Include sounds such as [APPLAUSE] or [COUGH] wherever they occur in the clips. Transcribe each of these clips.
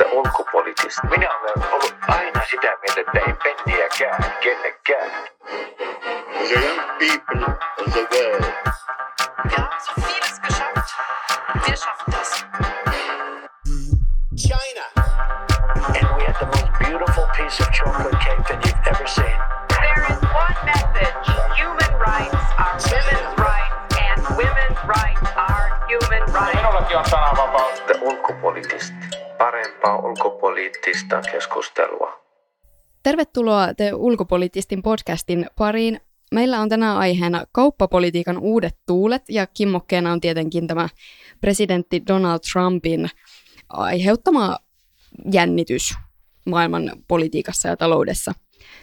The ulkopoliittista. Minä olen ollut aina sitä mieltä, että ei penniäkään kellekään. The young people of the world. Ulkopoliittista keskustelua. Tervetuloa The Ulkopoliittistin podcastin pariin. Meillä on tänään aiheena kauppapolitiikan uudet tuulet ja kimmokkeena on tietenkin tämä presidentti Donald Trumpin aiheuttama jännitys maailman politiikassa ja taloudessa.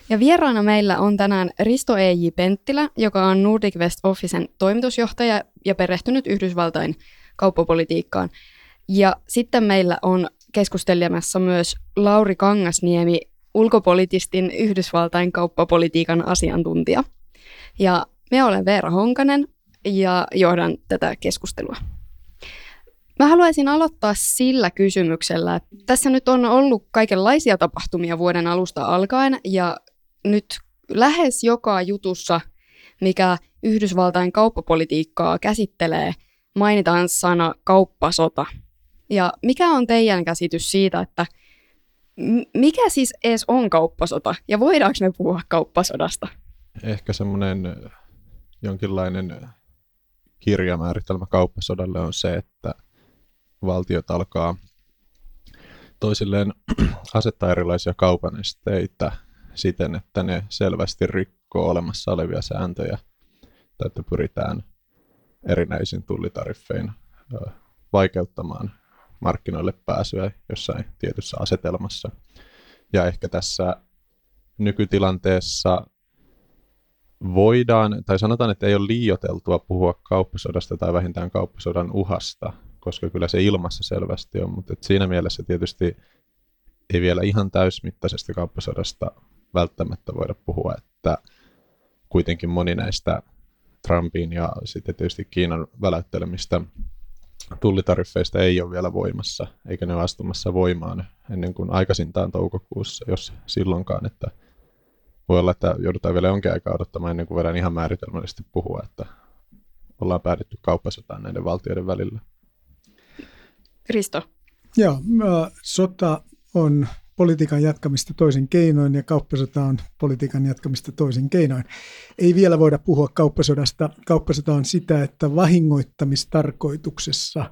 Ja vieraana meillä on tänään Risto E.J. Penttilä, joka on Nordic West Officen toimitusjohtaja ja perehtynyt Yhdysvaltain kauppapolitiikkaan. Ja sitten meillä on keskustelemassa myös Lauri Kangasniemi, ulkopolitistin Yhdysvaltain kauppapolitiikan asiantuntija. Ja me olen Veera Honkanen ja johdan tätä keskustelua. Mä haluaisin aloittaa sillä kysymyksellä, että tässä nyt on ollut kaikenlaisia tapahtumia vuoden alusta alkaen ja nyt lähes joka jutussa, mikä Yhdysvaltain kauppapolitiikkaa käsittelee, mainitaan sana kauppasota. Ja mikä on teidän käsitys siitä, että mikä siis edes on kauppasota ja voidaanko me puhua kauppasodasta? ehkä semmoinen jonkinlainen kirjamääritelmä kauppasodalle on se, että valtiot alkaa toisilleen [CLEARS THROAT] asettaa erilaisia kaupan esteitä siten, että ne selvästi rikkoo olemassa olevia sääntöjä tai että pyritään erinäisin tullitariffein ö, vaikeuttamaan markkinoille pääsyä jossain tietyssä asetelmassa. Ja ehkä tässä nykytilanteessa voidaan, tai sanotaan, että ei ole liioteltua puhua kauppasodasta tai vähintään kauppasodan uhasta, koska kyllä se ilmassa selvästi on, mutta siinä mielessä tietysti ei vielä ihan täysmittaisesta kauppasodasta välttämättä voida puhua, että kuitenkin moni näistä Trumpin ja sitten tietysti Kiinan väläyttelemistä tullitariffeista ei ole vielä voimassa, eikä ne ole astumassa voimaan ennen kuin aikaisintaan toukokuussa, jos silloinkaan, että voi olla, että joudutaan vielä jonkin aikaa odottamaan ennen kuin voidaan ihan määritelmällisesti puhua, että ollaan päädytty kauppasotaan näiden valtioiden välillä. Risto. Joo, sota on politiikan jatkamista toisin keinoin ja kauppasota on politiikan jatkamista toisin keinoin. Ei vielä voida puhua kauppasodasta. Kauppasota on sitä, että vahingoittamistarkoituksessa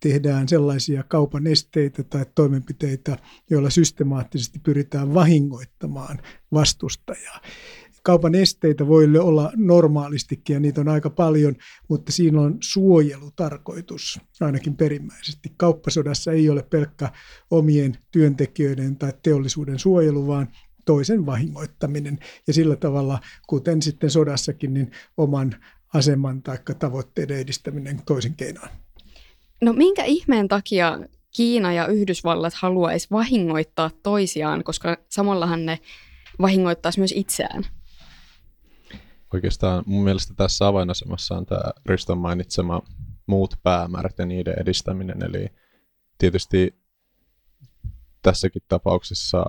tehdään sellaisia kaupan esteitä tai toimenpiteitä, joilla systemaattisesti pyritään vahingoittamaan vastustajaa. Kaupan esteitä voi olla normaalistikin ja niitä on aika paljon, mutta siinä on suojelutarkoitus ainakin perimmäisesti. Kauppasodassa ei ole pelkkä omien työntekijöiden tai teollisuuden suojelu, vaan toisen vahingoittaminen ja sillä tavalla, kuten sitten sodassakin, niin oman aseman tai tavoitteiden edistäminen toisen keinoin. No minkä ihmeen takia Kiina ja Yhdysvallat haluaisi vahingoittaa toisiaan, koska samallahan ne vahingoittaisi myös itseään? Oikeastaan mun mielestä tässä avainasemassa on tämä Riston mainitsema muut päämäärät ja niiden edistäminen. Eli tietysti tässäkin tapauksessa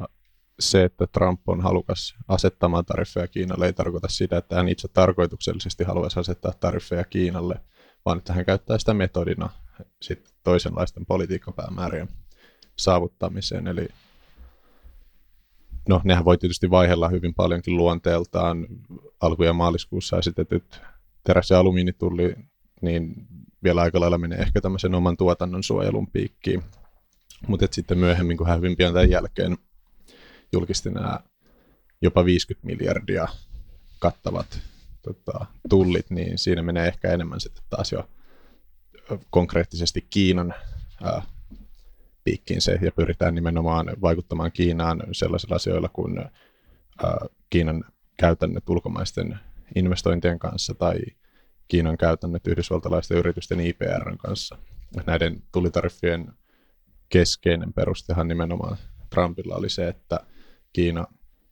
se, että Trump on halukas asettamaan tariffeja Kiinalle, ei tarkoita sitä, että hän itse tarkoituksellisesti haluaisi asettaa tariffeja Kiinalle, vaan että hän käyttää sitä metodina sit toisenlaisten politiikkapäämäärien saavuttamiseen. Eli no, nehän voi tietysti vaihella hyvin paljonkin luonteeltaan. Alku- ja maaliskuussa esitetyt teräs- ja alumiinitulli, niin vielä aika lailla menee ehkä tämmöisen oman tuotannon suojelun piikkiin. Mutta sitten myöhemmin, kun hän hyvin pian tämän jälkeen julkisti nämä jopa 50 miljardia kattavat tota, tullit, niin siinä menee ehkä enemmän sitten taas jo konkreettisesti Kiinan ää, piikkiin se, ja pyritään nimenomaan vaikuttamaan Kiinaan sellaisilla asioilla kuin Kiinan käytännöt ulkomaisten investointien kanssa tai Kiinan käytännöt yhdysvaltalaisten yritysten IPRn kanssa. Näiden tulitariffien keskeinen perustehan nimenomaan Trumpilla oli se, että Kiina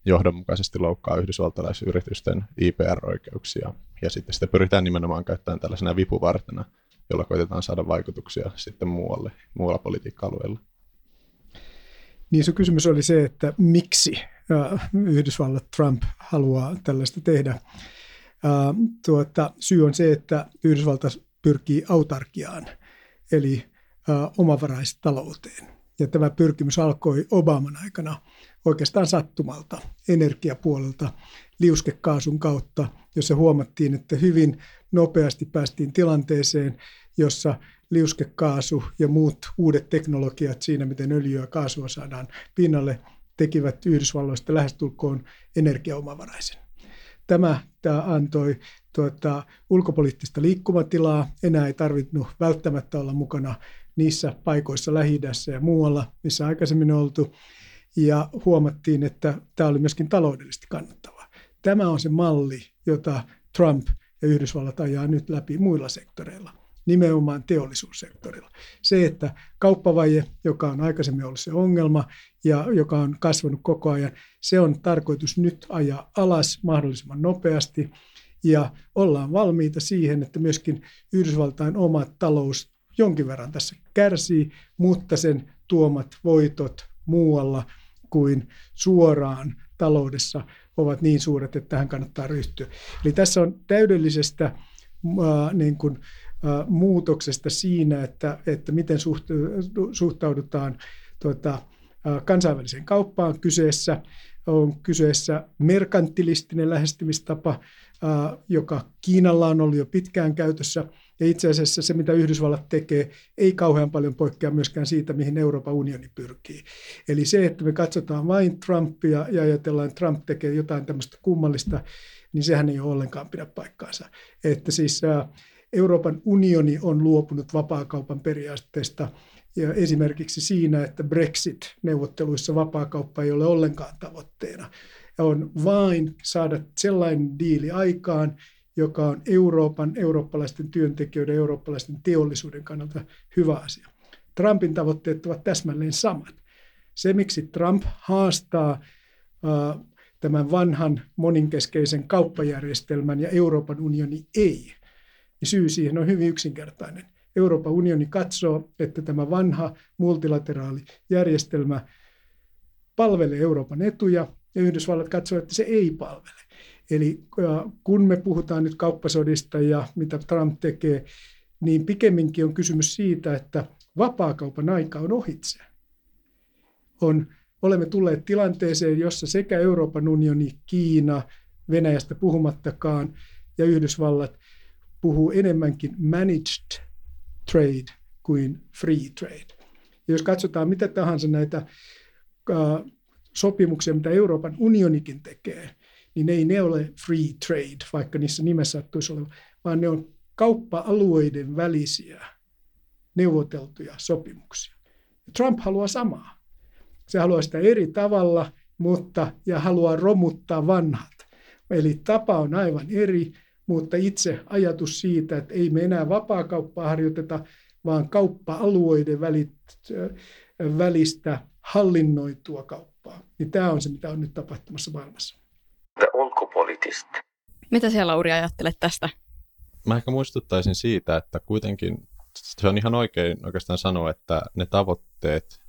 johdonmukaisesti loukkaa yhdysvaltalaisyritysten IPR-oikeuksia, ja sitten sitä pyritään nimenomaan käyttämään tällaisena vipuvartena – jolla koitetaan saada vaikutuksia sitten muualle, muualla politiikka-alueella. Niin sun kysymys oli se, että miksi Yhdysvallat Trump haluaa tällaista tehdä. Tuota, syy on se, että Yhdysvallat pyrkii autarkiaan, eli omavaraista-talouteen. Ja tämä pyrkimys alkoi Obaman aikana oikeastaan sattumalta energiapuolelta liuskekaasun kautta, jossa huomattiin, että hyvin nopeasti päästiin tilanteeseen, jossa liuskekaasu ja muut uudet teknologiat siinä, miten öljyä ja kaasua saadaan pinnalle, tekivät Yhdysvalloista lähestulkoon energiaomavaraisen. Tämä, tämä antoi tuota, ulkopoliittista liikkumatilaa. Enää ei tarvinnut välttämättä olla mukana niissä paikoissa lähi ja muualla, missä aikaisemmin oltu. Ja huomattiin, että tämä oli myöskin taloudellisesti kannattavaa. Tämä on se malli, jota Trump ja Yhdysvallat ajaa nyt läpi muilla sektoreilla nimenomaan teollisuussektorilla. Se, että kauppavaje, joka on aikaisemmin ollut se ongelma ja joka on kasvanut koko ajan, se on tarkoitus nyt ajaa alas mahdollisimman nopeasti ja ollaan valmiita siihen, että myöskin Yhdysvaltain oma talous jonkin verran tässä kärsii, mutta sen tuomat voitot muualla kuin suoraan taloudessa ovat niin suuret, että tähän kannattaa ryhtyä. Eli tässä on täydellisestä äh, niin kuin, muutoksesta siinä, että, että miten suhtaudutaan tuota, kansainväliseen kauppaan kyseessä. On kyseessä merkantilistinen lähestymistapa, joka Kiinalla on ollut jo pitkään käytössä. Ja itse asiassa se, mitä Yhdysvallat tekee, ei kauhean paljon poikkea myöskään siitä, mihin Euroopan unioni pyrkii. Eli se, että me katsotaan vain Trumpia ja ajatellaan, että Trump tekee jotain tämmöistä kummallista, niin sehän ei ole ollenkaan pidä paikkaansa. Että siis Euroopan unioni on luopunut vapaakaupan periaatteesta ja esimerkiksi siinä, että Brexit-neuvotteluissa vapaakauppa ei ole ollenkaan tavoitteena. On vain saada sellainen diili aikaan, joka on Euroopan, eurooppalaisten työntekijöiden, eurooppalaisten teollisuuden kannalta hyvä asia. Trumpin tavoitteet ovat täsmälleen samat. Se, miksi Trump haastaa äh, tämän vanhan moninkeskeisen kauppajärjestelmän ja Euroopan unioni ei, niin syy siihen on hyvin yksinkertainen. Euroopan unioni katsoo, että tämä vanha multilateraali järjestelmä palvelee Euroopan etuja ja Yhdysvallat katsoo, että se ei palvele. Eli kun me puhutaan nyt kauppasodista ja mitä Trump tekee, niin pikemminkin on kysymys siitä, että vapaakaupan aika on ohitse. On, olemme tulleet tilanteeseen, jossa sekä Euroopan unioni, Kiina, Venäjästä puhumattakaan ja Yhdysvallat puhuu enemmänkin managed trade kuin free trade. Ja jos katsotaan mitä tahansa näitä sopimuksia, mitä Euroopan unionikin tekee, niin ei ne ole free trade, vaikka niissä nimessä sattuisi olemaan, vaan ne on kauppa-alueiden välisiä neuvoteltuja sopimuksia. Trump haluaa samaa. Se haluaa sitä eri tavalla, mutta ja haluaa romuttaa vanhat. Eli tapa on aivan eri, mutta itse ajatus siitä, että ei me enää vapaakauppaa harjoiteta, vaan kauppa-alueiden välit, välistä hallinnoitua kauppaa. Niin tämä on se, mitä on nyt tapahtumassa maailmassa. Ulkopoliittista. Mitä siellä Lauri ajattelet tästä? Mä ehkä muistuttaisin siitä, että kuitenkin se on ihan oikein oikeastaan sanoa, että ne tavoitteet,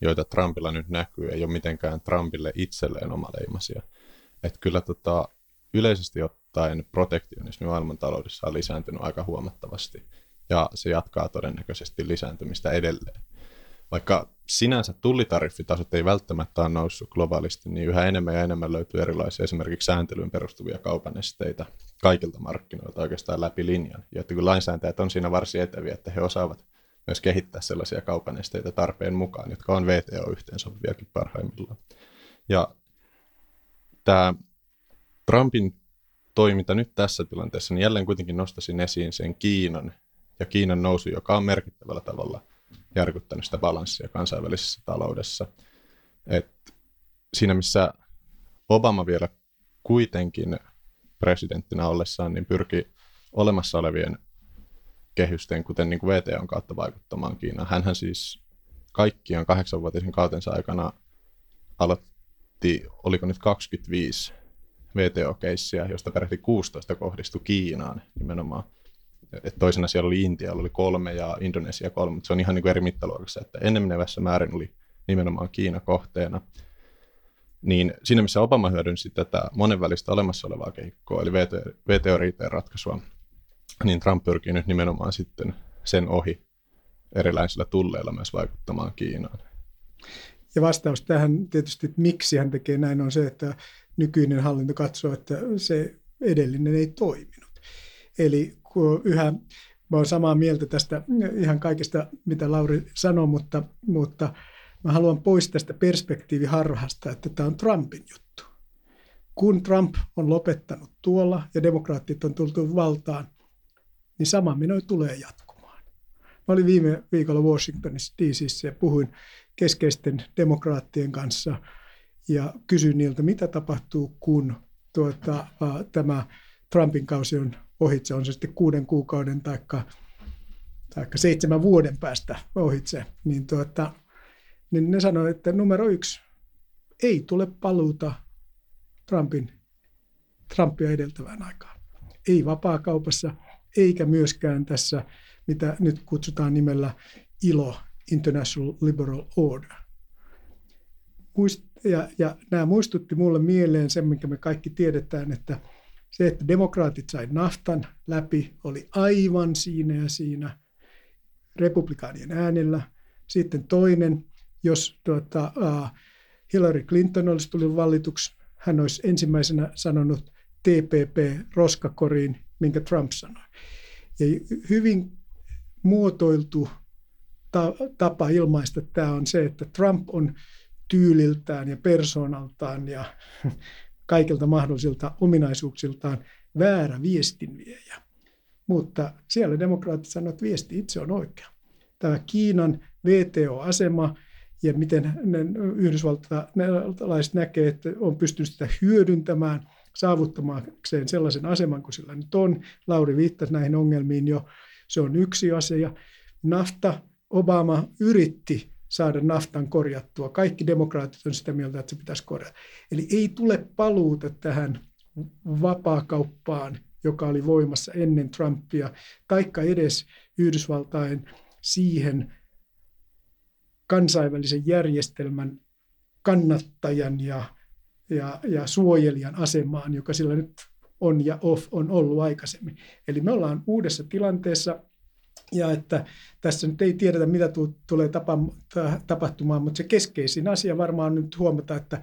joita Trumpilla nyt näkyy, ei ole mitenkään Trumpille itselleen omaleimaisia. Että kyllä tota, yleisesti ottaen protektionismi maailmantaloudessa on lisääntynyt aika huomattavasti ja se jatkaa todennäköisesti lisääntymistä edelleen. Vaikka sinänsä tullitarifitasot ei välttämättä ole noussut globaalisti, niin yhä enemmän ja enemmän löytyy erilaisia esimerkiksi sääntelyyn perustuvia kaupanesteitä kaikilta markkinoilta oikeastaan läpi linjan. Ja että kun lainsääntäjät on siinä varsin etäviä, että he osaavat myös kehittää sellaisia kaupanesteitä tarpeen mukaan, jotka on VTO-yhteensopiviakin parhaimmillaan. Ja tämä Trumpin toiminta nyt tässä tilanteessa, niin jälleen kuitenkin nostaisin esiin sen Kiinan ja Kiinan nousu, joka on merkittävällä tavalla järkyttänyt sitä balanssia kansainvälisessä taloudessa. Et siinä missä Obama vielä kuitenkin presidenttinä ollessaan niin pyrki olemassa olevien kehysten, kuten niin kuin VTOn kautta vaikuttamaan Kiinaan. Hänhän siis kaikkiaan kahdeksanvuotisen kautensa aikana aloitti, oliko nyt 25 VTO-keissiä, josta peräti 16 kohdistui Kiinaan nimenomaan. Et toisena siellä oli Intia, oli kolme ja Indonesia kolme, mutta se on ihan niin kuin eri mittaluokassa. Että enenevässä määrin oli nimenomaan Kiina kohteena. Niin siinä missä Obama hyödynsi tätä monenvälistä olemassa olevaa kehikkoa, eli VTO-riiteen ratkaisua, niin Trump pyrkii nyt nimenomaan sitten sen ohi erilaisilla tulleilla myös vaikuttamaan Kiinaan. Ja vastaus tähän tietysti, että miksi hän tekee näin, on se, että nykyinen hallinto katsoo, että se edellinen ei toiminut. Eli yhä, mä olen samaa mieltä tästä ihan kaikesta, mitä Lauri sanoi, mutta, mutta mä haluan pois tästä perspektiiviharhasta, että tämä on Trumpin juttu. Kun Trump on lopettanut tuolla ja demokraattit on tultu valtaan, niin sama minoi tulee jatkumaan. Mä olin viime viikolla Washingtonissa DCissä ja puhuin keskeisten demokraattien kanssa ja kysyin niiltä, mitä tapahtuu, kun tuota, tämä Trumpin kausi on ohitse, on se sitten kuuden kuukauden tai taikka seitsemän vuoden päästä ohitse, niin, tuota, niin ne sanoivat, että numero yksi, ei tule paluuta Trumpin, Trumpia edeltävään aikaan. Ei vapaakaupassa, eikä myöskään tässä, mitä nyt kutsutaan nimellä ILO, International Liberal Order. Muist, ja, ja nämä muistutti mulle mieleen sen, minkä me kaikki tiedetään, että se, että demokraatit sai naftan läpi, oli aivan siinä ja siinä republikaanien äänellä. Sitten toinen, jos tuota, uh, Hillary Clinton olisi tullut valituksi, hän olisi ensimmäisenä sanonut TPP roskakoriin, minkä Trump sanoi. Ja hyvin muotoiltu ta- tapa ilmaista tämä on se, että Trump on tyyliltään ja persoonaltaan ja kaikilta mahdollisilta ominaisuuksiltaan väärä viestinviejä. Mutta siellä demokraatit sanovat, että viesti itse on oikea. Tämä Kiinan VTO-asema ja miten ne yhdysvaltalaiset näkee, että on pystynyt sitä hyödyntämään saavuttamakseen sellaisen aseman kuin sillä nyt on. Lauri viittasi näihin ongelmiin jo. Se on yksi asia. Nafta, Obama yritti saada naftan korjattua. Kaikki demokraatit on sitä mieltä, että se pitäisi korjata. Eli ei tule paluuta tähän vapaakauppaan, joka oli voimassa ennen Trumpia, taikka edes Yhdysvaltain siihen kansainvälisen järjestelmän kannattajan ja, ja, ja suojelijan asemaan, joka sillä nyt on ja off on ollut aikaisemmin. Eli me ollaan uudessa tilanteessa, ja että tässä nyt ei tiedetä, mitä tulee tapa, tapahtumaan, mutta se keskeisin asia varmaan nyt huomata, että,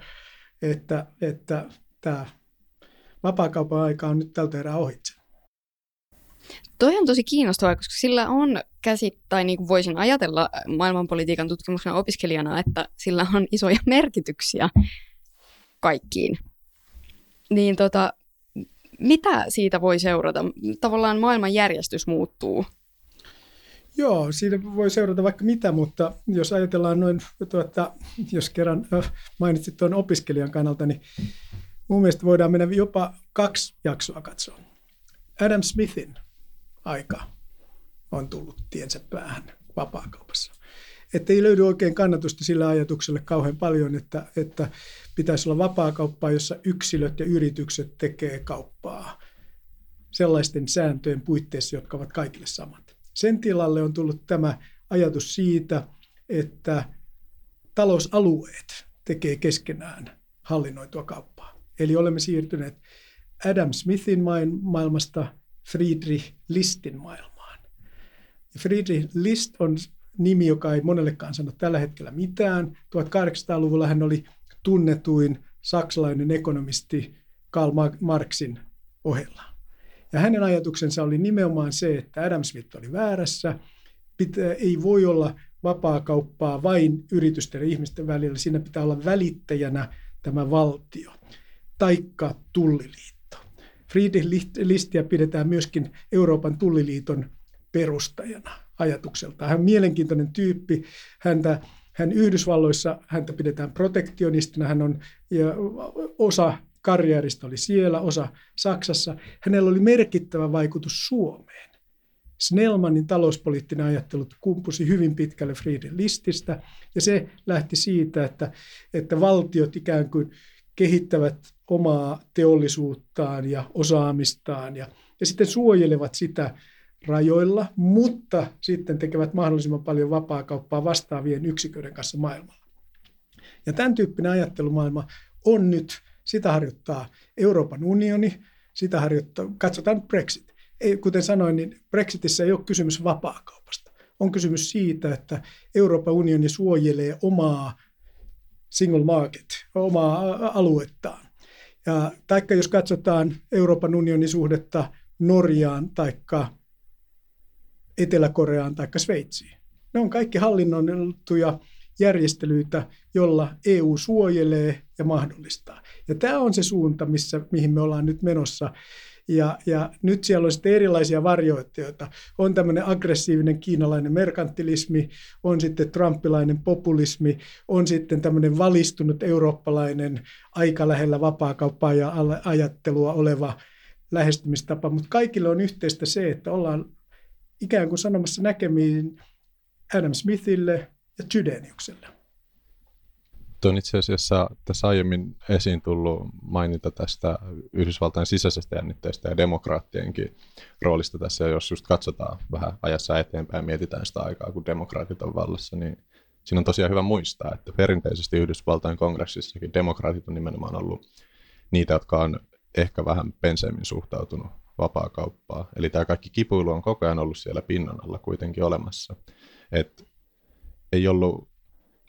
että, että tämä vapaakaupan aika on nyt tältä erää ohitse. Toi on tosi kiinnostavaa, koska sillä on käsit, tai niin kuin voisin ajatella maailmanpolitiikan tutkimuksen opiskelijana, että sillä on isoja [LAUGHS] merkityksiä kaikkiin. Niin tota, mitä siitä voi seurata? Tavallaan maailman järjestys muuttuu Joo, siitä voi seurata vaikka mitä, mutta jos ajatellaan noin, tuota, jos kerran mainitsit tuon opiskelijan kannalta, niin mun mielestä voidaan mennä jopa kaksi jaksoa katsoa. Adam Smithin aika on tullut tiensä päähän vapaakaupassa. Että ei löydy oikein kannatusta sillä ajatukselle kauhean paljon, että, että pitäisi olla vapaakauppaa, jossa yksilöt ja yritykset tekee kauppaa sellaisten sääntöjen puitteissa, jotka ovat kaikille samat. Sen tilalle on tullut tämä ajatus siitä, että talousalueet tekee keskenään hallinnoitua kauppaa. Eli olemme siirtyneet Adam Smithin maailmasta Friedrich Listin maailmaan. Friedrich List on nimi, joka ei monellekaan sano tällä hetkellä mitään. 1800-luvulla hän oli tunnetuin saksalainen ekonomisti Karl Marxin ohella. Ja hänen ajatuksensa oli nimenomaan se, että Adam Smith oli väärässä. Pitä, ei voi olla vapaakauppaa vain yritysten ja ihmisten välillä. Siinä pitää olla välittäjänä tämä valtio, taikka tulliliitto. Friedrich Listia pidetään myöskin Euroopan tulliliiton perustajana ajatukselta. Hän on mielenkiintoinen tyyppi. Häntä, hän Yhdysvalloissa häntä pidetään protektionistina. Hän on osa karjääristä oli siellä, osa Saksassa. Hänellä oli merkittävä vaikutus Suomeen. Snellmanin talouspoliittinen ajattelu kumpusi hyvin pitkälle Friedrich Lististä, ja se lähti siitä, että, että valtiot ikään kuin kehittävät omaa teollisuuttaan ja osaamistaan ja, ja sitten suojelevat sitä rajoilla, mutta sitten tekevät mahdollisimman paljon vapaakauppaa vastaavien yksiköiden kanssa maailmalla. Ja tämän tyyppinen ajattelumaailma on nyt, sitä harjoittaa Euroopan unioni, sitä harjoittaa, katsotaan Brexit. Ei, kuten sanoin, niin Brexitissä ei ole kysymys vapaakaupasta. On kysymys siitä, että Euroopan unioni suojelee omaa single market, omaa aluettaan. Ja, taikka jos katsotaan Euroopan unionin suhdetta Norjaan, taikka Etelä-Koreaan tai Sveitsiin. Ne on kaikki hallinnoinnettuja järjestelyitä, jolla EU suojelee ja mahdollistaa. Ja tämä on se suunta, missä, mihin me ollaan nyt menossa. Ja, ja nyt siellä on sitten erilaisia varjoitteita. On tämmöinen aggressiivinen kiinalainen merkantilismi, on sitten trumpilainen populismi, on sitten tämmöinen valistunut eurooppalainen aika lähellä vapaakauppaa ja ajattelua oleva lähestymistapa, mutta kaikille on yhteistä se, että ollaan ikään kuin sanomassa näkemiin Adam Smithille ja Chydeniukselle. On itse asiassa tässä aiemmin esiin tullut mainita tästä Yhdysvaltain sisäisestä jännitteestä ja demokraattienkin roolista tässä. Ja jos just katsotaan vähän ajassa eteenpäin mietitään sitä aikaa, kun demokraatit on vallassa, niin siinä on tosiaan hyvä muistaa, että perinteisesti Yhdysvaltain kongressissakin demokraatit on nimenomaan ollut niitä, jotka on ehkä vähän penseemmin suhtautunut vapaakauppaa. Eli tämä kaikki kipuilu on koko ajan ollut siellä pinnan alla kuitenkin olemassa. Et ei ollut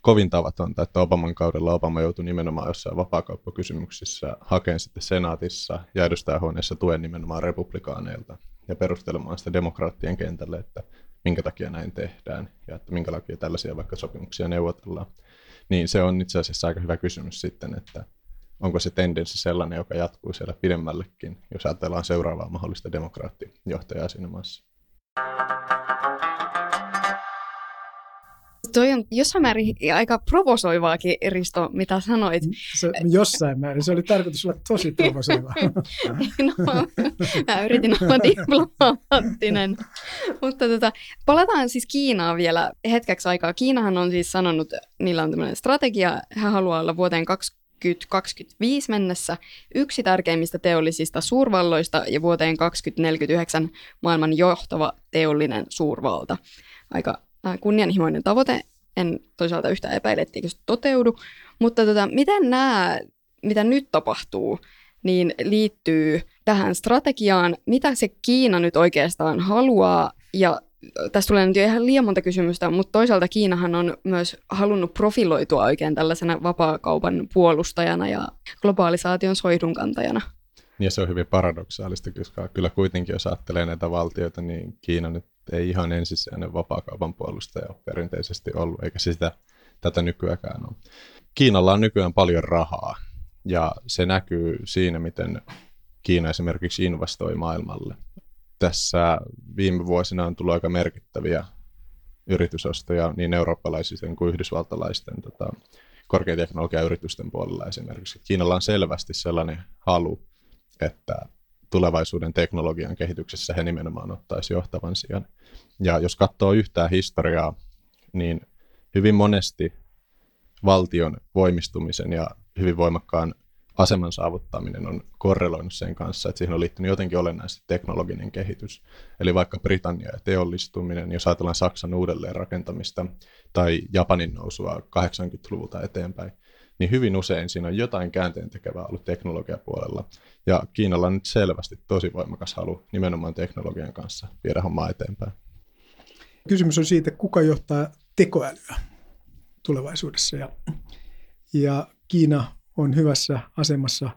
kovin tavatonta, että Obaman kaudella Obama joutui nimenomaan jossain vapaakauppakysymyksissä hakemaan sitten senaatissa ja edustajahuoneessa tuen nimenomaan republikaaneilta ja perustelemaan sitä demokraattien kentälle, että minkä takia näin tehdään ja että minkä takia tällaisia vaikka sopimuksia neuvotellaan. Niin se on itse asiassa aika hyvä kysymys sitten, että onko se tendenssi sellainen, joka jatkuu siellä pidemmällekin, jos ajatellaan seuraavaa mahdollista demokraattijohtajaa siinä maassa. Toi on jossain määrin aika provosoivaakin, Risto, mitä sanoit. Se, jossain määrin. Se oli tarkoitus olla tosi provosoivaa. [LAUGHS] no, mä yritin olla diplomaattinen. Mutta tota, palataan siis Kiinaan vielä hetkeksi aikaa. Kiinahan on siis sanonut, niillä on tämmöinen strategia, he haluaa olla vuoteen 2025 mennessä yksi tärkeimmistä teollisista suurvalloista ja vuoteen 2049 maailman johtava teollinen suurvalta. Aika kunnianhimoinen tavoite, en toisaalta yhtään epäile, etteikö se toteudu, mutta tota, miten nämä, mitä nyt tapahtuu, niin liittyy tähän strategiaan, mitä se Kiina nyt oikeastaan haluaa? Ja tässä tulee nyt jo ihan liian monta kysymystä, mutta toisaalta Kiinahan on myös halunnut profiloitua oikein tällaisena vapaakaupan puolustajana ja globalisaation soihdunkantajana. Ja se on hyvin paradoksaalista, koska kyllä kuitenkin jos ajattelee näitä valtioita, niin Kiina nyt ei ihan ensisijainen vapaakaupan puolustaja ole perinteisesti ollut, eikä se sitä tätä nykyäänkään ole. Kiinalla on nykyään paljon rahaa, ja se näkyy siinä, miten Kiina esimerkiksi investoi maailmalle tässä viime vuosina on tullut aika merkittäviä yritysostoja niin eurooppalaisten kuin yhdysvaltalaisten tota, korkeateknologian yritysten puolella esimerkiksi. Kiinalla on selvästi sellainen halu, että tulevaisuuden teknologian kehityksessä he nimenomaan ottaisi johtavan sijan. Ja jos katsoo yhtään historiaa, niin hyvin monesti valtion voimistumisen ja hyvin voimakkaan aseman saavuttaminen on korreloinut sen kanssa, että siihen on liittynyt jotenkin olennaisesti teknologinen kehitys. Eli vaikka Britannia ja teollistuminen, jos ajatellaan Saksan uudelleen rakentamista tai Japanin nousua 80-luvulta eteenpäin, niin hyvin usein siinä on jotain käänteen tekevää ollut teknologiapuolella. Ja Kiinalla on nyt selvästi tosi voimakas halu nimenomaan teknologian kanssa viedä hommaa eteenpäin. Kysymys on siitä, kuka johtaa tekoälyä tulevaisuudessa. Ja, ja Kiina on hyvässä asemassa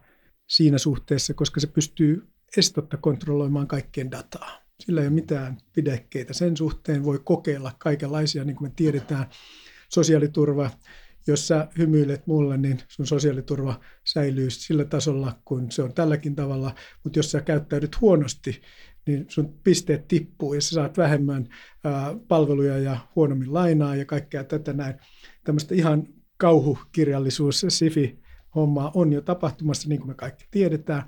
siinä suhteessa, koska se pystyy estotta kontrolloimaan kaikkien dataa. Sillä ei ole mitään pidekkeitä. Sen suhteen voi kokeilla kaikenlaisia, niin kuin me tiedetään, sosiaaliturva, jos sä hymyilet mulle, niin sun sosiaaliturva säilyy sillä tasolla, kun se on tälläkin tavalla. Mutta jos sä käyttäydyt huonosti, niin sun pisteet tippuu ja sä saat vähemmän ää, palveluja ja huonommin lainaa ja kaikkea tätä näin. Tämmöistä ihan kauhukirjallisuus, sifi hommaa on jo tapahtumassa, niin kuin me kaikki tiedetään.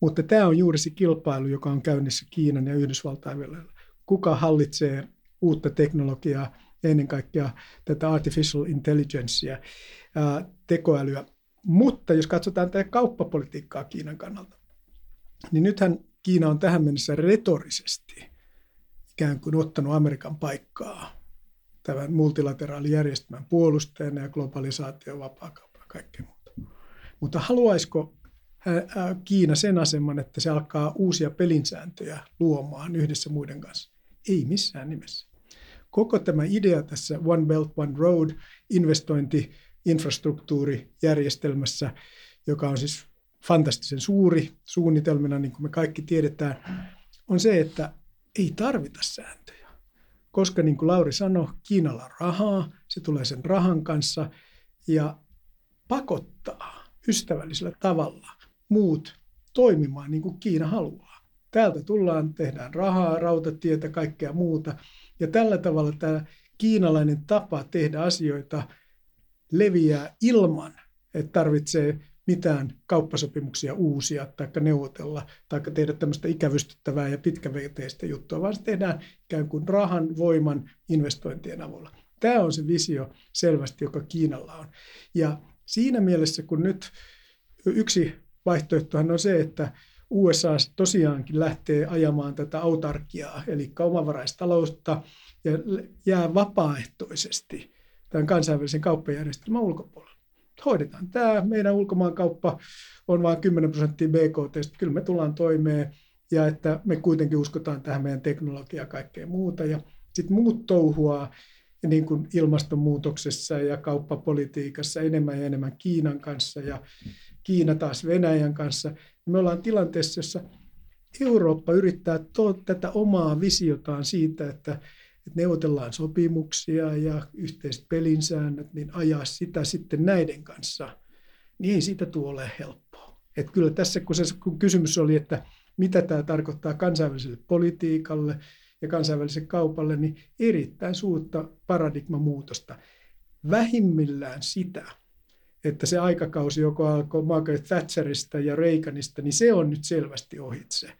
Mutta tämä on juuri se kilpailu, joka on käynnissä Kiinan ja Yhdysvaltain välillä. Kuka hallitsee uutta teknologiaa, ennen kaikkea tätä artificial intelligencea, tekoälyä. Mutta jos katsotaan tätä kauppapolitiikkaa Kiinan kannalta, niin nythän Kiina on tähän mennessä retorisesti ikään kuin ottanut Amerikan paikkaa tämän multilateraalijärjestelmän puolustajana ja globalisaatio, vapaakauppa ja kaikkea muuta. Mutta haluaisiko Kiina sen aseman, että se alkaa uusia pelinsääntöjä luomaan yhdessä muiden kanssa? Ei missään nimessä. Koko tämä idea tässä One Belt, One Road investointi infrastruktuurijärjestelmässä, joka on siis fantastisen suuri suunnitelmina, niin kuin me kaikki tiedetään, on se, että ei tarvita sääntöjä. Koska niin kuin Lauri sanoi, Kiinalla on rahaa, se tulee sen rahan kanssa ja pakottaa ystävällisellä tavalla muut toimimaan niin kuin Kiina haluaa. Täältä tullaan, tehdään rahaa, rautatietä, kaikkea muuta. Ja tällä tavalla tämä kiinalainen tapa tehdä asioita leviää ilman, että tarvitsee mitään kauppasopimuksia uusia tai neuvotella tai tehdä tämmöistä ikävystyttävää ja pitkäveteistä juttua, vaan se tehdään ikään kuin rahan, voiman, investointien avulla. Tämä on se visio selvästi, joka Kiinalla on. Ja siinä mielessä, kun nyt yksi vaihtoehtohan on se, että USA tosiaankin lähtee ajamaan tätä autarkiaa, eli omavaraistaloutta, ja jää vapaaehtoisesti tämän kansainvälisen kauppajärjestelmän ulkopuolelle. Hoidetaan tämä, meidän ulkomaankauppa on vain 10 prosenttia BKT, kyllä me tullaan toimeen, ja että me kuitenkin uskotaan tähän meidän teknologiaan ja kaikkea muuta. Ja sitten muut touhuaa niin kuin ilmastonmuutoksessa ja kauppapolitiikassa enemmän ja enemmän Kiinan kanssa ja Kiina taas Venäjän kanssa. Me ollaan tilanteessa, jossa Eurooppa yrittää to- tätä omaa visiotaan siitä, että, että neuvotellaan sopimuksia ja yhteiset pelinsäännöt, niin ajaa sitä sitten näiden kanssa, niin ei siitä tule helppoa. Että kyllä tässä, kun, se, kun kysymys oli, että mitä tämä tarkoittaa kansainväliselle politiikalle ja kansainväliselle kaupalle, niin erittäin suurta paradigmamuutosta. Vähimmillään sitä, että se aikakausi, joka alkoi Margaret Thatcherista ja Reaganista, niin se on nyt selvästi ohitse.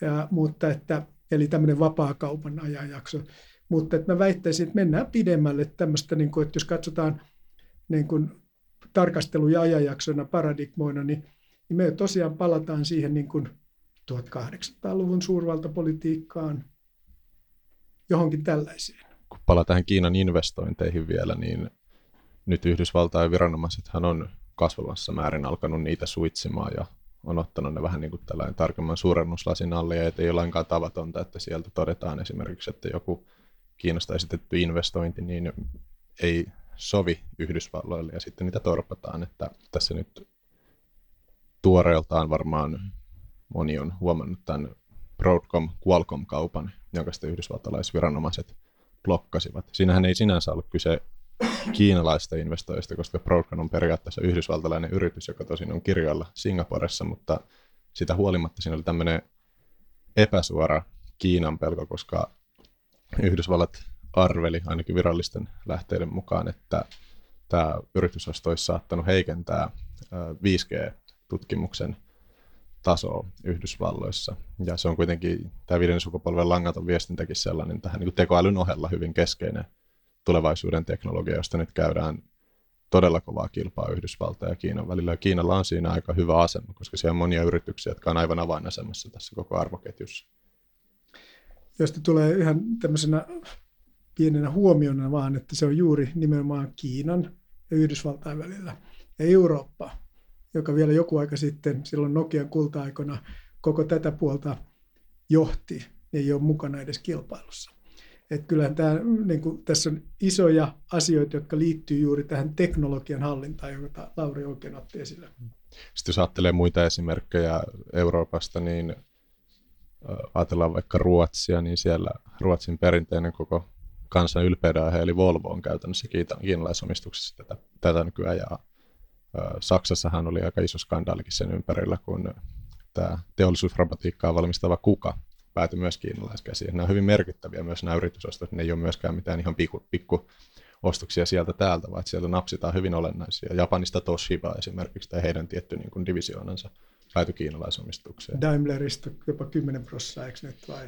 Ja, mutta että, eli tämmöinen vapaa-kaupan ajanjakso. Mutta että mä väittäisin, että mennään pidemmälle tämmöistä, niin kuin, että jos katsotaan niin kuin tarkasteluja ajanjaksona, paradigmoina, niin, niin me tosiaan palataan siihen niin kuin 1800-luvun suurvaltapolitiikkaan, johonkin tällaiseen. Kun palataan Kiinan investointeihin vielä, niin nyt Yhdysvaltain viranomaisethan on kasvavassa määrin alkanut niitä suitsimaan ja on ottanut ne vähän niin kuin tällainen tarkemman suurennuslasin alle, ja ei ole lainkaan tavatonta, että sieltä todetaan esimerkiksi, että joku Kiinasta esitetty investointi niin ei sovi Yhdysvalloille, ja sitten niitä torpataan, että tässä nyt tuoreeltaan varmaan moni on huomannut tämän Broadcom-Qualcomm-kaupan, jonka sitten yhdysvaltalaisviranomaiset blokkasivat. Siinähän ei sinänsä ollut kyse kiinalaista investoijista, koska Broadcom on periaatteessa yhdysvaltalainen yritys, joka tosin on kirjoilla Singaporessa, mutta sitä huolimatta siinä oli tämmöinen epäsuora Kiinan pelko, koska Yhdysvallat arveli ainakin virallisten lähteiden mukaan, että tämä yritys olisi saattanut heikentää 5G-tutkimuksen tasoa Yhdysvalloissa. Ja se on kuitenkin, tämä viiden sukupolven langaton viestintäkin sellainen tähän niin tekoälyn ohella hyvin keskeinen tulevaisuuden teknologia, josta nyt käydään todella kovaa kilpaa Yhdysvaltain ja Kiinan välillä. Ja Kiinalla on siinä aika hyvä asema, koska siellä on monia yrityksiä, jotka on aivan avainasemassa tässä koko arvoketjussa. Josta tulee ihan tämmöisenä pienenä huomiona vaan, että se on juuri nimenomaan Kiinan ja Yhdysvaltain välillä. Ja Eurooppa, joka vielä joku aika sitten, silloin Nokian kulta-aikana, koko tätä puolta johti, ei ole mukana edes kilpailussa. Että kyllähän tämä, niin kuin, tässä on isoja asioita, jotka liittyy juuri tähän teknologian hallintaan, jota Lauri oikein otti esille. Sitten jos ajattelee muita esimerkkejä Euroopasta, niin ajatellaan vaikka Ruotsia, niin siellä Ruotsin perinteinen koko kansan ylpeyden aihe, eli Volvo on käytännössä kiinalaisomistuksessa tätä, tätä nykyään. Ja, Saksassahan oli aika iso skandaalikin sen ympärillä, kun tämä teollisuusrobotiikkaa valmistava Kuka päätyi myös kiinalaiskäsiin. Nämä on hyvin merkittäviä myös nämä yritysostot, ne ei ole myöskään mitään ihan pikku, pikku ostoksia sieltä täältä, vaan sieltä napsitaan hyvin olennaisia. Japanista Toshiba esimerkiksi, tai heidän tietty niin kuin divisioonansa päätyi kiinalaisomistukseen. Daimlerista jopa 10 prosenttia, eikö nyt vai?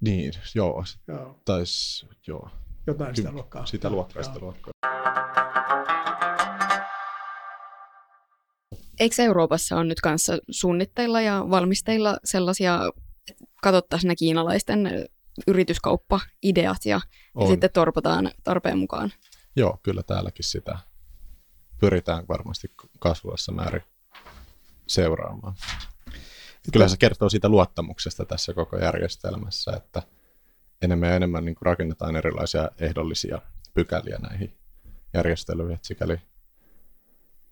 Niin, joo. Joo. Tais, joo. Jotain sitä luokkaa. Sitä luokkaa, sitä luokkaa. Eikö Euroopassa on nyt kanssa suunnitteilla ja valmisteilla sellaisia, katsottaisiin ne kiinalaisten yrityskauppa-ideat ja, ja sitten torpataan tarpeen mukaan. Joo, kyllä täälläkin sitä pyritään varmasti kasvavassa määrin seuraamaan. Kyllä se kertoo siitä luottamuksesta tässä koko järjestelmässä, että enemmän ja enemmän niin rakennetaan erilaisia ehdollisia pykäliä näihin järjestelyihin. Että sikäli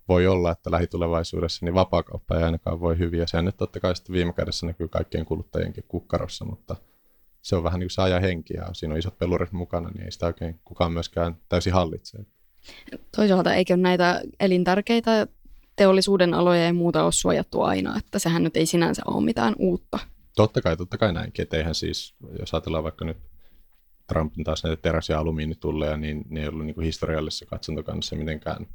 voi olla, että lähitulevaisuudessa niin vapaakauppa ei ainakaan voi hyvin. Ja se nyt totta kai sitten viime kädessä näkyy kaikkien kuluttajienkin kukkarossa, mutta se on vähän niin kuin se ajan henki ja siinä on isot pelurit mukana, niin ei sitä oikein kukaan myöskään täysin hallitse. Toisaalta eikö näitä elintärkeitä teollisuuden aloja ja muuta ole suojattu aina, että sehän nyt ei sinänsä ole mitään uutta. Totta kai, totta kai näinkin, että eihän siis, jos ajatellaan vaikka nyt Trumpin taas näitä teräs- ja alumiinitulleja, niin ne ei ollut niin historiallisessa katsantokannassa mitenkään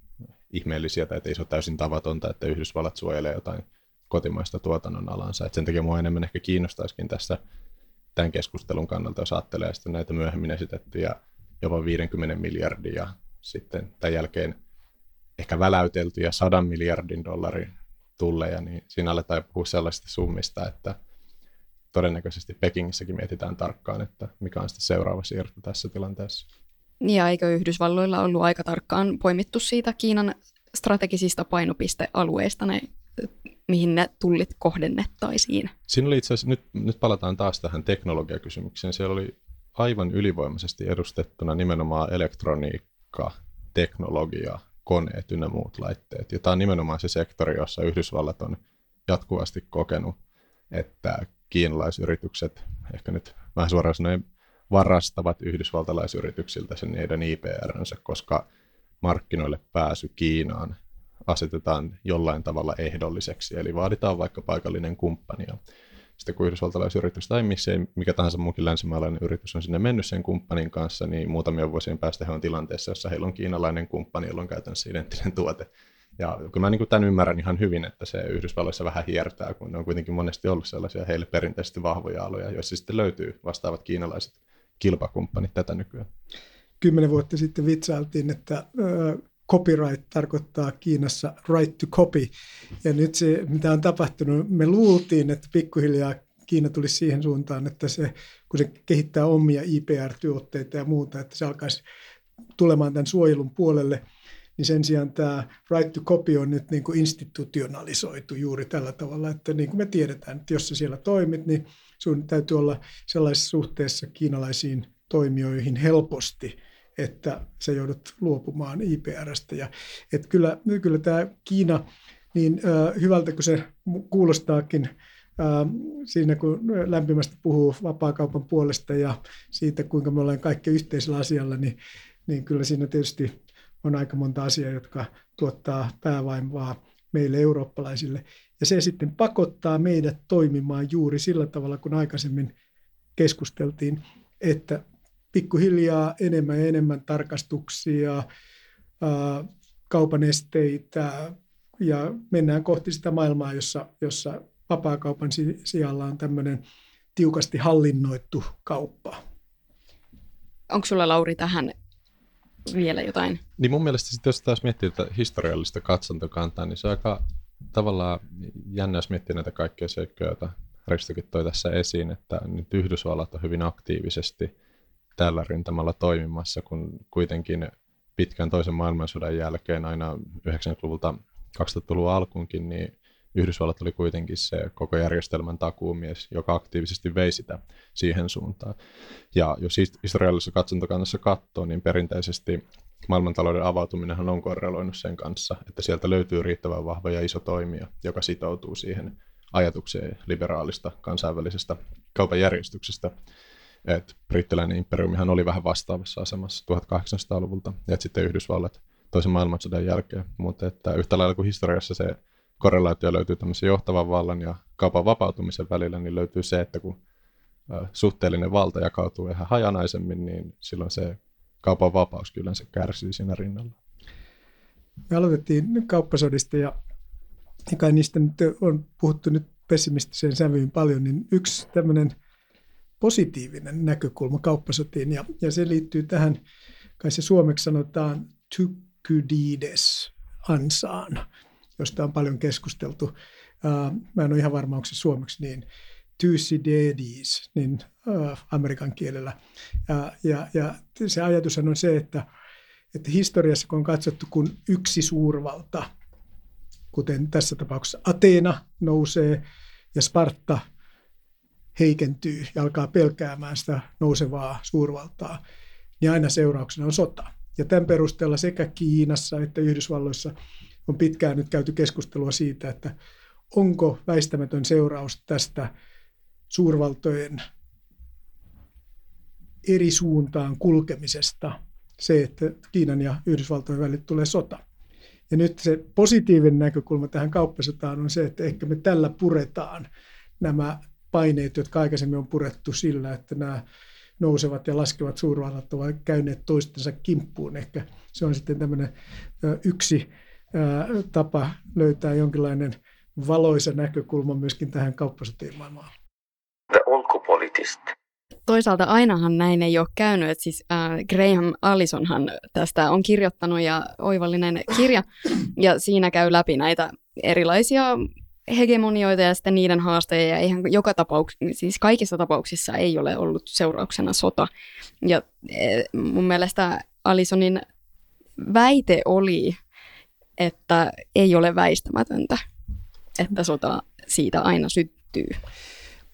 ihmeellisiä, tai että ei se ole täysin tavatonta, että Yhdysvallat suojelee jotain kotimaista tuotannon alansa. Et sen takia mua enemmän ehkä kiinnostaisikin tässä tämän keskustelun kannalta, jos ajattelee sitten näitä myöhemmin esitettyjä jopa 50 miljardin ja sitten tämän jälkeen ehkä väläyteltyjä 100 miljardin dollarin tulleja, niin siinä aletaan puhua sellaisista summista, että todennäköisesti Pekingissäkin mietitään tarkkaan, että mikä on sitten seuraava siirto tässä tilanteessa. Ja eikö Yhdysvalloilla ollut aika tarkkaan poimittu siitä Kiinan strategisista painopistealueista, ne, mihin ne tullit kohdennettaisiin? Siinä oli itse asiassa, nyt, nyt palataan taas tähän teknologiakysymykseen. Siellä oli aivan ylivoimaisesti edustettuna nimenomaan elektroniikka, teknologia, koneet ynnä muut laitteet. Ja tämä on nimenomaan se sektori, jossa Yhdysvallat on jatkuvasti kokenut, että kiinalaisyritykset, ehkä nyt vähän suoraan sanoen, varastavat yhdysvaltalaisyrityksiltä sen heidän IPRnsä, koska markkinoille pääsy Kiinaan asetetaan jollain tavalla ehdolliseksi, eli vaaditaan vaikka paikallinen kumppani. Ja sitten kun yhdysvaltalaisyritys tai missä mikä tahansa muukin länsimaalainen yritys on sinne mennyt sen kumppanin kanssa, niin muutamia vuosien päästä he on tilanteessa, jossa heillä on kiinalainen kumppani, jolla on käytännössä identtinen tuote. Ja kyllä mä niin tämän ymmärrän ihan hyvin, että se Yhdysvalloissa vähän hiertää, kun ne on kuitenkin monesti ollut sellaisia heille perinteisesti vahvoja aloja, joissa sitten löytyy vastaavat kiinalaiset kilpakumppanit tätä nykyään. Kymmenen vuotta sitten vitsailtiin, että copyright tarkoittaa Kiinassa right to copy. Ja nyt se, mitä on tapahtunut, me luultiin, että pikkuhiljaa Kiina tulisi siihen suuntaan, että se, kun se kehittää omia IPR-tuotteita ja muuta, että se alkaisi tulemaan tämän suojelun puolelle, niin sen sijaan tämä right to copy on nyt niin kuin institutionalisoitu juuri tällä tavalla, että niin kuin me tiedetään, että jos sä siellä toimit, niin sun täytyy olla sellaisessa suhteessa kiinalaisiin toimijoihin helposti, että sä joudut luopumaan IPRstä. Ja, että kyllä, kyllä tämä Kiina, niin äh, hyvältä kuin se kuulostaakin, siinä kun lämpimästi puhuu vapaakaupan puolesta ja siitä, kuinka me ollaan kaikki yhteisellä asialla, niin, niin kyllä siinä tietysti on aika monta asiaa, jotka tuottaa päävaivaa meille eurooppalaisille. Ja se sitten pakottaa meidät toimimaan juuri sillä tavalla, kun aikaisemmin keskusteltiin, että pikkuhiljaa enemmän ja enemmän tarkastuksia, kaupan esteitä ja mennään kohti sitä maailmaa, jossa, jossa vapaakaupan sijalla on tämmöinen tiukasti hallinnoittu kauppa. Onko sulla Lauri tähän vielä jotain? Niin mun mielestä sitten jos taas miettii tätä historiallista katsontokantaa, niin se on aika tavallaan jännä, jos miettii näitä kaikkia seikkoja, joita Ristokin toi tässä esiin, että nyt Yhdysvallat on hyvin aktiivisesti tällä rintamalla toimimassa, kun kuitenkin pitkän toisen maailmansodan jälkeen aina 90-luvulta 2000-luvun alkuunkin, niin Yhdysvallat oli kuitenkin se koko järjestelmän takuumies, joka aktiivisesti vei sitä siihen suuntaan. Ja jos historiallisessa katsontokannassa katsoo, niin perinteisesti maailmantalouden avautuminen on korreloinut sen kanssa, että sieltä löytyy riittävän vahva ja iso toimija, joka sitoutuu siihen ajatukseen liberaalista kansainvälisestä kaupan järjestyksestä. Et brittiläinen imperiumihan oli vähän vastaavassa asemassa 1800-luvulta, ja sitten Yhdysvallat toisen maailmansodan jälkeen, mutta että yhtä lailla kuin historiassa se korrelaatio löytyy tämmöisen johtavan vallan ja kaupan vapautumisen välillä, niin löytyy se, että kun suhteellinen valta jakautuu ihan hajanaisemmin, niin silloin se kaupan vapaus kyllä se kärsii siinä rinnalla. Me aloitettiin kauppasodista ja kai niistä nyt on puhuttu nyt pessimistiseen sävyyn paljon, niin yksi tämmöinen positiivinen näkökulma kauppasotiin ja, ja se liittyy tähän, kai se suomeksi sanotaan Thukydides ansaan, josta on paljon keskusteltu. Mä en ole ihan varma, onko se suomeksi niin. Thucydides, niin äh, amerikan kielellä. Ja, ja, ja se ajatus on se, että, että historiassa kun on katsottu, kun yksi suurvalta, kuten tässä tapauksessa Ateena nousee ja Sparta heikentyy ja alkaa pelkäämään sitä nousevaa suurvaltaa, niin aina seurauksena on sota. Ja tämän perusteella sekä Kiinassa että Yhdysvalloissa on pitkään nyt käyty keskustelua siitä, että onko väistämätön seuraus tästä suurvaltojen eri suuntaan kulkemisesta se, että Kiinan ja Yhdysvaltojen välillä tulee sota. Ja nyt se positiivinen näkökulma tähän kauppasotaan on se, että ehkä me tällä puretaan nämä paineet, jotka aikaisemmin on purettu sillä, että nämä nousevat ja laskevat suurvallat ovat käyneet toistensa kimppuun. Ehkä se on sitten tämmöinen yksi tapa löytää jonkinlainen valoisa näkökulma myöskin tähän kauppasotiin maailmaan. Toisaalta ainahan näin ei ole käynyt, että siis äh, Graham Allisonhan tästä on kirjoittanut ja oivallinen kirja, ja siinä käy läpi näitä erilaisia hegemonioita ja sitten niiden haasteja, ja eihän joka tapauksessa, siis kaikissa tapauksissa ei ole ollut seurauksena sota. Ja e, mun mielestä Alisonin väite oli, että ei ole väistämätöntä, että sota siitä aina syttyy.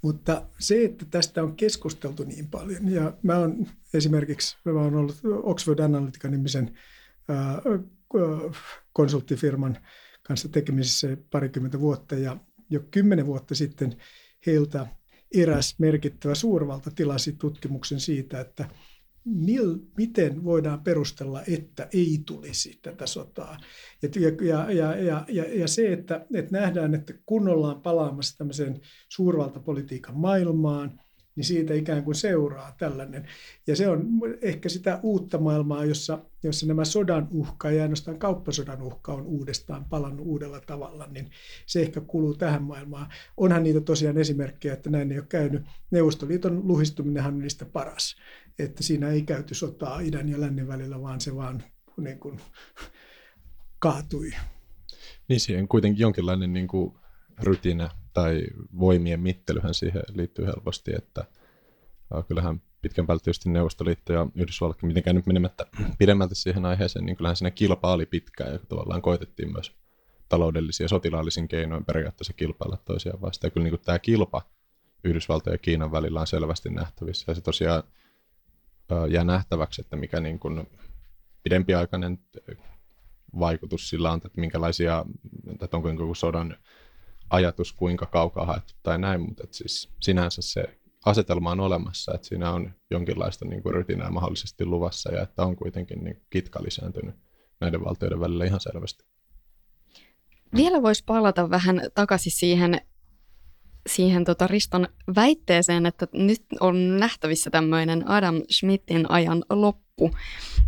Mutta se, että tästä on keskusteltu niin paljon, ja mä oon esimerkiksi, mä oon ollut Oxford Analytica-nimisen konsulttifirman kanssa tekemisissä parikymmentä vuotta, ja jo kymmenen vuotta sitten heiltä eräs merkittävä suurvalta tilasi tutkimuksen siitä, että mil, miten voidaan perustella, että ei tulisi tätä sotaa. Ja, ja, ja, ja, ja, ja se, että, että nähdään, että kun ollaan palaamassa tämmöiseen suurvaltapolitiikan maailmaan, niin siitä ikään kuin seuraa tällainen. Ja se on ehkä sitä uutta maailmaa, jossa, jossa nämä sodan uhka ja ainoastaan kauppasodan uhka on uudestaan palannut uudella tavalla, niin se ehkä kuluu tähän maailmaan. Onhan niitä tosiaan esimerkkejä, että näin ei ole käynyt. Neuvostoliiton luhistuminenhan on niistä paras, että siinä ei käyty sotaa idän ja lännen välillä, vaan se vaan niin kuin kaatui. Niin siihen kuitenkin jonkinlainen niin kuin rytinä tai voimien mittelyhän siihen liittyy helposti, että kyllähän pitkän päälle tietysti Neuvostoliitto ja Yhdysvallatkin mitenkään nyt menemättä [CLEARS THROAT] pidemmältä siihen aiheeseen, niin kyllähän siinä kilpa oli pitkään ja tavallaan koitettiin myös taloudellisia ja sotilaallisin keinoin periaatteessa kilpailla toisiaan vastaan. Ja kyllä niin kuin tämä kilpa Yhdysvaltojen ja Kiinan välillä on selvästi nähtävissä ja se tosiaan jää nähtäväksi, että mikä niin kuin pidempiaikainen vaikutus sillä on, että minkälaisia, että onko joku sodan ajatus kuinka kaukaa haettu tai näin, mutta että siis sinänsä se asetelma on olemassa, että siinä on jonkinlaista niin kuin rytinää mahdollisesti luvassa ja että on kuitenkin niin kitka lisääntynyt näiden valtioiden välillä ihan selvästi. Vielä voisi palata vähän takaisin siihen, siihen tota Riston väitteeseen, että nyt on nähtävissä tämmöinen Adam Smithin ajan loppu.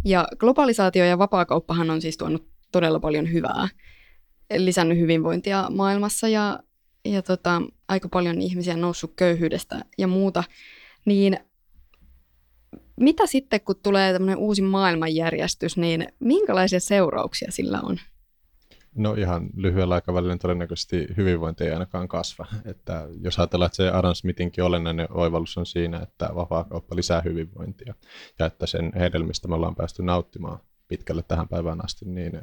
Ja globalisaatio ja vapaakauppahan on siis tuonut todella paljon hyvää lisännyt hyvinvointia maailmassa ja, ja tota, aika paljon ihmisiä noussut köyhyydestä ja muuta, niin mitä sitten, kun tulee tämmöinen uusi maailmanjärjestys, niin minkälaisia seurauksia sillä on? No ihan lyhyellä aikavälillä todennäköisesti hyvinvointi ei ainakaan kasva. Että jos ajatellaan, että se Adam Smithinkin olennainen oivallus on siinä, että vapaakauppa lisää hyvinvointia ja että sen hedelmistä me ollaan päästy nauttimaan pitkälle tähän päivään asti, niin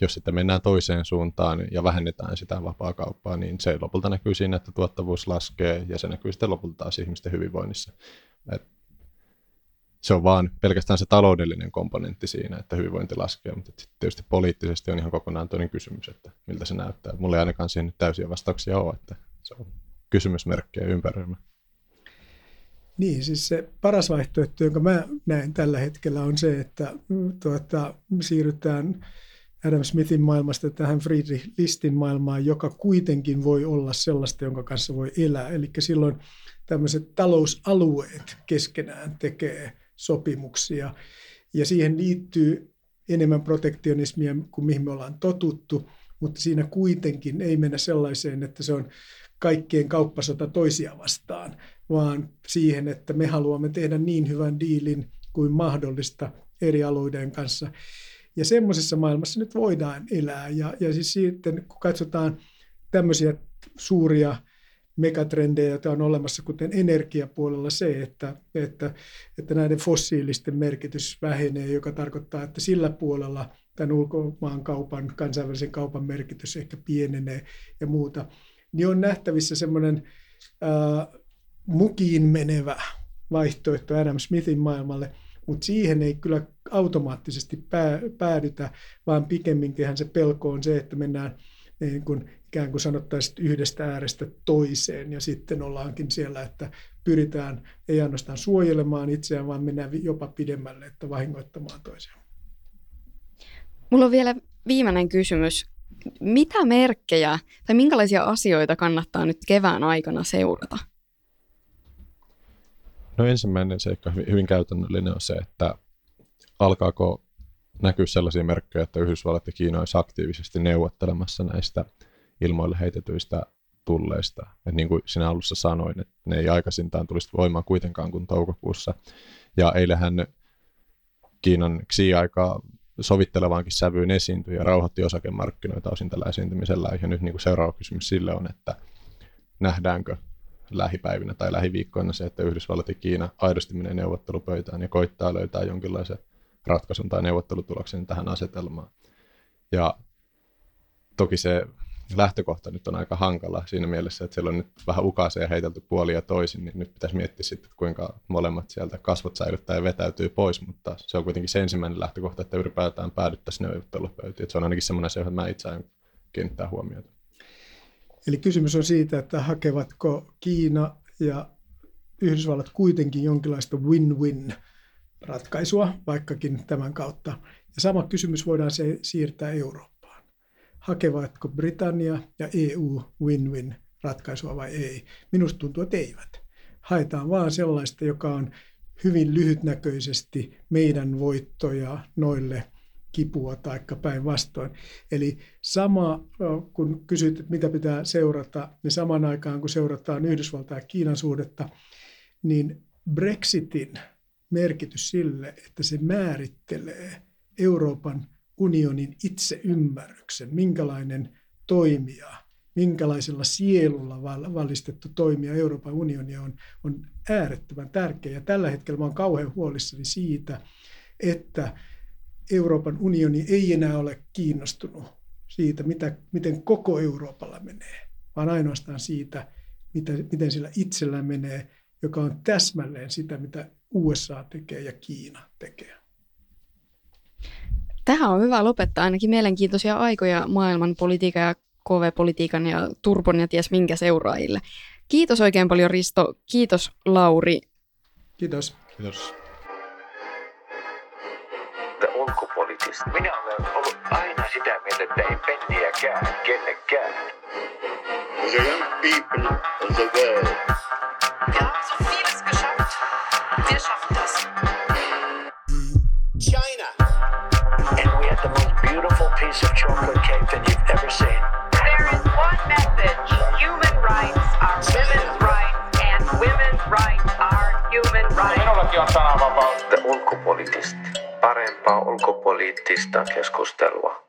jos sitten mennään toiseen suuntaan ja vähennetään sitä vapaa-kauppaa, niin se lopulta näkyy siinä, että tuottavuus laskee ja se näkyy sitten lopulta taas ihmisten hyvinvoinnissa. Et se on vaan pelkästään se taloudellinen komponentti siinä, että hyvinvointi laskee, mutta tietysti poliittisesti on ihan kokonaan toinen kysymys, että miltä se näyttää. Mulla ei ainakaan siihen täysiä vastauksia ole, että se on kysymysmerkkejä ympärillä. Niin, siis se paras vaihtoehto, jonka mä näen tällä hetkellä on se, että tuota, siirrytään Adam Smithin maailmasta tähän Friedrich Listin maailmaan, joka kuitenkin voi olla sellaista, jonka kanssa voi elää. Eli silloin tämmöiset talousalueet keskenään tekee sopimuksia ja siihen liittyy enemmän protektionismia kuin mihin me ollaan totuttu, mutta siinä kuitenkin ei mennä sellaiseen, että se on kaikkien kauppasota toisia vastaan, vaan siihen, että me haluamme tehdä niin hyvän diilin kuin mahdollista eri alueiden kanssa. Ja semmoisessa maailmassa nyt voidaan elää. Ja, ja siis sitten kun katsotaan tämmöisiä suuria megatrendejä, joita on olemassa, kuten energiapuolella se, että, että, että näiden fossiilisten merkitys vähenee, joka tarkoittaa, että sillä puolella tämän ulkomaan kaupan, kansainvälisen kaupan merkitys ehkä pienenee ja muuta, niin on nähtävissä semmoinen ää, mukiin menevä vaihtoehto Adam Smithin maailmalle, mutta siihen ei kyllä automaattisesti päädytä, vaan pikemminkin se pelko on se, että mennään niin kuin ikään kuin sanottaisiin yhdestä äärestä toiseen ja sitten ollaankin siellä, että pyritään ei ainoastaan suojelemaan itseään, vaan mennään jopa pidemmälle, että vahingoittamaan toisiaan. Mulla on vielä viimeinen kysymys. Mitä merkkejä tai minkälaisia asioita kannattaa nyt kevään aikana seurata? No ensimmäinen seikka hyvin käytännöllinen on se, että alkaako näkyy sellaisia merkkejä, että Yhdysvallat ja Kiina olisi aktiivisesti neuvottelemassa näistä ilmoille heitetyistä tulleista. Et niin kuin sinä alussa sanoin, että ne ei aikaisintaan tulisi voimaan kuitenkaan kuin toukokuussa. Ja eilähän Kiinan Xi-aika sovittelevaankin sävyyn esiintyi ja rauhoitti osakemarkkinoita osin tällä esiintymisellä. Ja nyt niin kuin seuraava kysymys sille on, että nähdäänkö lähipäivinä tai lähiviikkoina se, että Yhdysvallat ja Kiina aidosti menee neuvottelupöytään ja koittaa löytää jonkinlaisen ratkaisun tai neuvottelutuloksen tähän asetelmaan. Ja toki se lähtökohta nyt on aika hankala siinä mielessä, että siellä on nyt vähän ukaaseja heitelty puoli ja toisin, niin nyt pitäisi miettiä sitten, kuinka molemmat sieltä kasvot säilyttää ja vetäytyy pois, mutta se on kuitenkin se ensimmäinen lähtökohta, että ylipäätään päädyttäisiin neuvottelupöytiin. Se on ainakin semmoinen asia, johon mä itse aion kiinnittää huomiota. Eli kysymys on siitä, että hakevatko Kiina ja Yhdysvallat kuitenkin jonkinlaista win-win ratkaisua, vaikkakin tämän kautta. Ja sama kysymys voidaan se siirtää Eurooppaan. Hakevatko Britannia ja EU win-win ratkaisua vai ei? Minusta tuntuu, että eivät. Haetaan vaan sellaista, joka on hyvin lyhytnäköisesti meidän voittoja noille kipua tai päinvastoin. Eli sama, kun kysyt, että mitä pitää seurata, niin saman aikaan kun seurataan Yhdysvaltain ja Kiinan suhdetta, niin Brexitin merkitys sille, että se määrittelee Euroopan unionin itseymmärryksen, minkälainen toimija, minkälaisella sielulla valistettu toimija Euroopan unioni on, on äärettömän tärkeä. Ja tällä hetkellä olen kauhean huolissani siitä, että Euroopan unioni ei enää ole kiinnostunut siitä, mitä, miten koko Euroopalla menee, vaan ainoastaan siitä, mitä, miten sillä itsellä menee, joka on täsmälleen sitä, mitä USA tekee ja Kiina tekee. Tähän on hyvä lopettaa ainakin mielenkiintoisia aikoja maailman politiikan ja KV-politiikan ja turbon ja ties minkä seuraajille. Kiitos oikein paljon Risto, kiitos Lauri. Kiitos. Kiitos. ulkopoliittista. Minä olen ollut aina sitä mieltä, että ei penniäkään kenellekään. The young people of the world piece of chocolate cake that you've ever seen. There is one message. Human rights are women's rights, and women's rights are human rights. Minullakin on sananvapaus. Ulkopoliittista. Parempaa ulkopoliittista keskustelua.